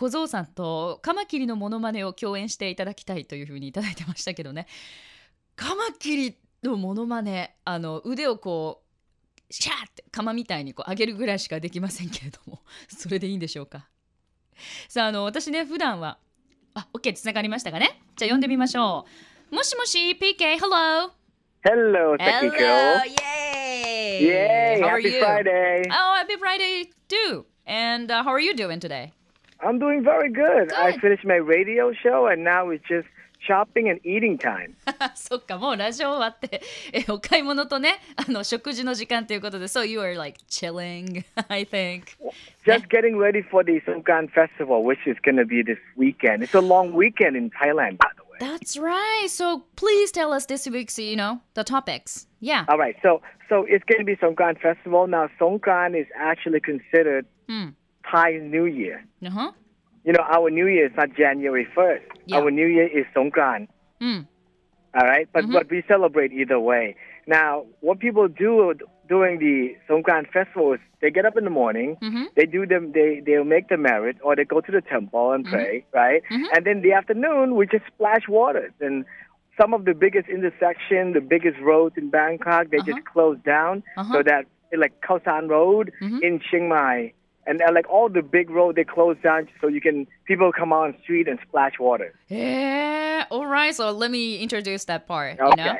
小僧さんとカマキリのモノマネを共演していただきたいというふうにいただいてましたけどね。カマキリのモノマネあの腕をこうシャーって釜みたいにこう上げるぐらいしかできませんけれども それでいいんでしょうか？さああの私ね普段はあ OK つながりましたかね？じゃあ呼んでみましょう。もしもし PK Hello Hello, Hello. Yay! Yay, How are happy you? Friday. Oh happy Friday too. And uh, how are you doing today? I'm doing very good. I Good. finished my radio show and now it's just shopping and eating time. そっかもうラジオ終わってえお買い物とねあの食事の時間ということで So you are like chilling I think Just getting ready for the Songkran Festival, which is going to be this weekend. It's a long weekend in Thailand, by the way. That's right So please tell us this week's you know the topics Yeah All right, so so it's going to be Songkran Festival. Now, Songkran is actually considered うん Thai New Year. Uh-huh. You know, our New Year is not January 1st. Yeah. Our New Year is Songkran. Mm. All right? But, mm-hmm. but we celebrate either way. Now, what people do during the Songkran festival is they get up in the morning, mm-hmm. they do them, they they'll make the merit, or they go to the temple and mm-hmm. pray, mm-hmm. right? And then the afternoon we just splash waters, and some of the biggest intersection, the biggest roads in Bangkok, they uh-huh. just close down uh-huh. so that like Khao San Road mm-hmm. in Chiang Mai, and uh, like all the big road, they close down so you can people come on the street and splash water. えー、alright, so let me introduce that part. You know?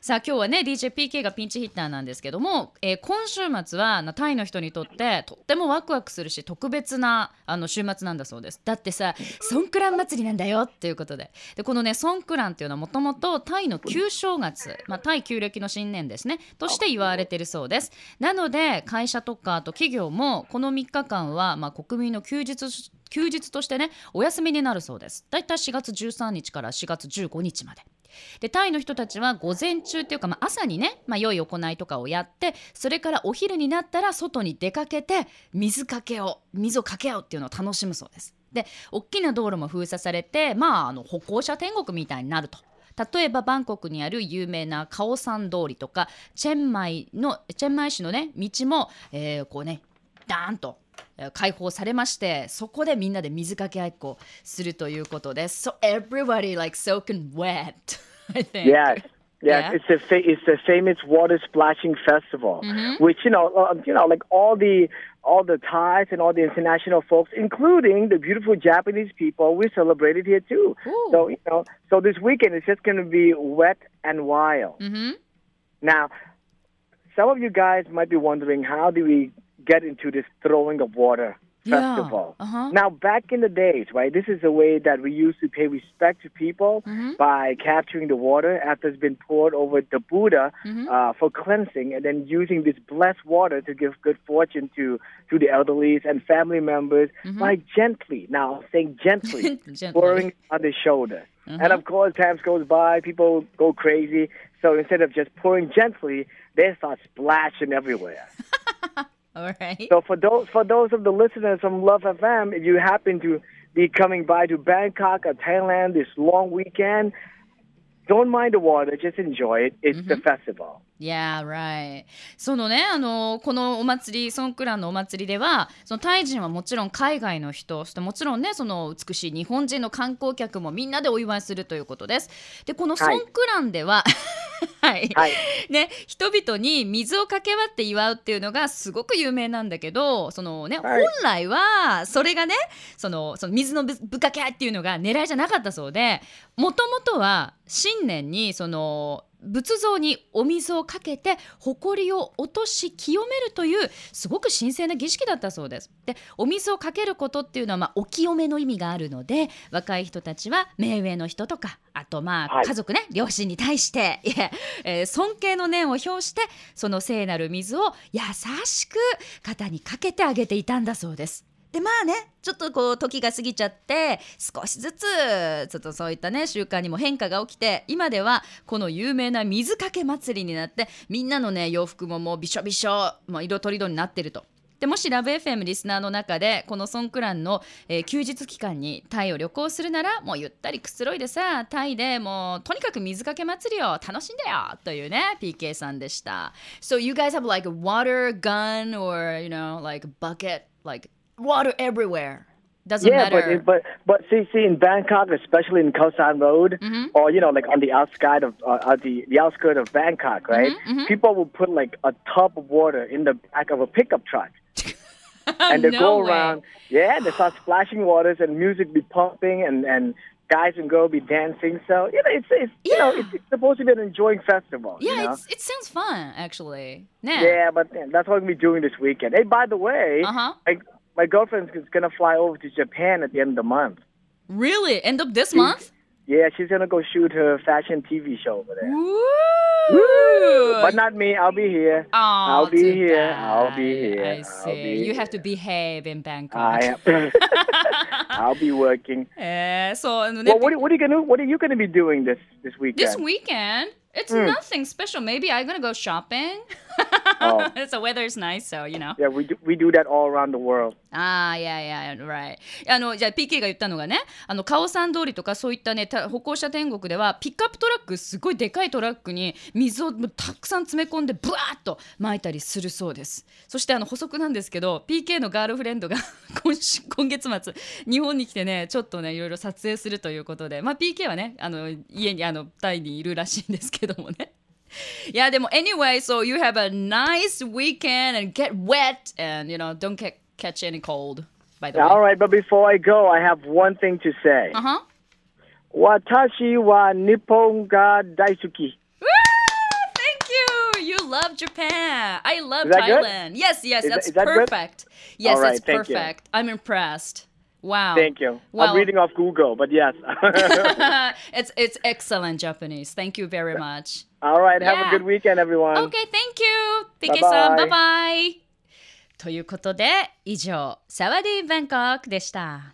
さあ今日はね DJPK がピンチヒッターなんですけども、えー今週末はタイの人にとってとってもワクワクするし特別なあの週末なんだそうですだってさソンクラン祭りなんだよっていうことででこのねソンクランっていうのはもともとタイの旧正月、まあ、タイ旧暦の新年ですねとして言われているそうですなので会社とかあと企業もこの3日間は、まあ、国民の休日休日としてねお休みになるそうですだいたい4月13日から4月15日まででタイの人たちは午前中っていうか、まあ、朝にね、まあ、良い行いとかをやってそれからお昼になったら外に出かけて水かけを水をかけ合うっていうのを楽しむそうです。で大きな道路も封鎖されて、まあ、あの歩行者天国みたいになると。例えばバンコクにある有名なカオサン通りとかチェンマイのチェンマイ市のね道も、えーこうねダーンとえー開放されましてそこでみんなで水かけ合いっこするということです。So everybody like soaking wet I think. Yes. Yes, Yeah. it's a fa- it's the famous water splashing festival, Mhm. which you know, uh, you know, like all the all the Thais and all the international folks, including the beautiful Japanese people, we celebrate it here too. Ooh. So you know, so this weekend is just going to be wet and wild. うんふん Now, some of you guys might be wondering how do we get into this throwing of water Yeah. festival? Uh-huh. Now, back in the days, right, this is a way that we used to pay respect to people Mhm. by capturing the water after it's been poured over the Buddha Mhm. uh, for cleansing, and then using this blessed water to give good fortune to to the elderly and family members by gently. Now, I'm saying gently. Gently. pouring on the shoulder. And of course, times goes by, people go crazy. So instead of just pouring gently, they start splashing everywhere. Alright. So for those for those of the listeners from Love FM, if you happen to be coming by to Bangkok or Thailand this long weekend, don't mind the water, just enjoy it. It's the festival. Yeah, right. そのね、あのこのお祭り、ソンクランのお祭りでは、そのタイ人はもちろん海外の人、そしてもちろんね、その美しい日本人の観光客もみんなでお祝いするということです。で、このソンクランでは、はい、はい。ね、人々に水をかけ割って祝うっていうのがすごく有名なんだけど、そのね、はい。本来はそれがね、そのその水のぶぶかけっていうのが狙いじゃなかったそうで、もともとは新年にその仏像にお水をかけて埃を落とし清めるというすごく神聖な儀式だったそうです。でお水をかけることっていうのは、まあ、お清めの意味があるので若い人たちは目上の人とかあとまあはい家族ね、両親に対していや、えー尊敬の念を表してその聖なる水を優しく肩にかけてあげていたんだそうです。でまあねちょっとこう時が過ぎちゃって少しずつちょっとそういったね習慣にも変化が起きて今ではこの有名な水かけ祭りになってみんなのね洋服ももうびしょびしょ、まあ、色とりどりになってると。でもしラブ f m リスナーの中でこのソンクランの、えー休日期間にタイを旅行するならもうゆったりくつろいでさタイでもうとにかく水かけ祭りを楽しんでよというね PK さんでした So you guys have like a water gun or you know like bucket like water everywhere Doesn't yeah, matter. but but but see, see in Bangkok, especially in Khao San Road, Mm-hmm. or you know, like on the outskirts of uh, uh, the the outskirts of Bangkok, right? Mm-hmm, People will put like a tub of water in the back of a pickup truck, and they No go way. around. Yeah, they start splashing waters, and music be pumping, and and guys and girls be dancing. So you know, it's it's you know, it's, it's supposed to be an enjoying festival. Yeah, you know? it's, it sounds fun actually. ね Yeah, but yeah, that's what we're doing this weekend. Hey, by the way, Uh-huh. my, my girlfriend is gonna fly over to Japan at the end of the month. Really? End of this month? Yeah, she's gonna go shoot her fashion TV show over there. Woo! Woo! But not me. I'll be here. Oh, I'll be here. Bad. I'll be here. I see. you have to behave in Bangkok. I am. I'll be working. Yeah. So well, what, what, are you gonna What are you gonna be doing this this weekend? This weekend, it's mm. nothing special. Maybe I'm gonna go shopping. Oh. the weather is nice, so you know. Yeah, we do, we do that all around the world. ああ、いやいや、right。あの、じゃあ PK が言ったのがね、あの、カオさん通りとかそういったね、た歩行者天国では、ピックアップトラック、すごいでかいトラックに水をたくさん詰め込んで、ブワーッと撒いたりするそうです。そして、あの、補足なんですけど、PK のガールフレンドが 今週、今月末、日本に来てね、ちょっとね、いろいろ撮影するということで、まあ、PK はね、あの、家に、あの、タイにいるらしいんですけどもね。yeah, demo. Anyway, so you have a nice weekend and get wet and you know don't get, catch any cold. By the way. All right, but before I go, I have one thing to say. Uh huh. Watashi wa Nippon ga daisuki. Woo! Thank you. You love Japan. I love Thailand. Good? Yes, yes, is that's that, perfect. Good? Yes, right, it's perfect. You. I'm impressed. wow Thank you. Well- I'm reading off Google, but yes. it's it's excellent Japanese thank you very much All right, have Yeah. a good weekend, everyone. Okay, thank you. PK さん、バイバイ。ということで、以上、サワディーバンコクでした。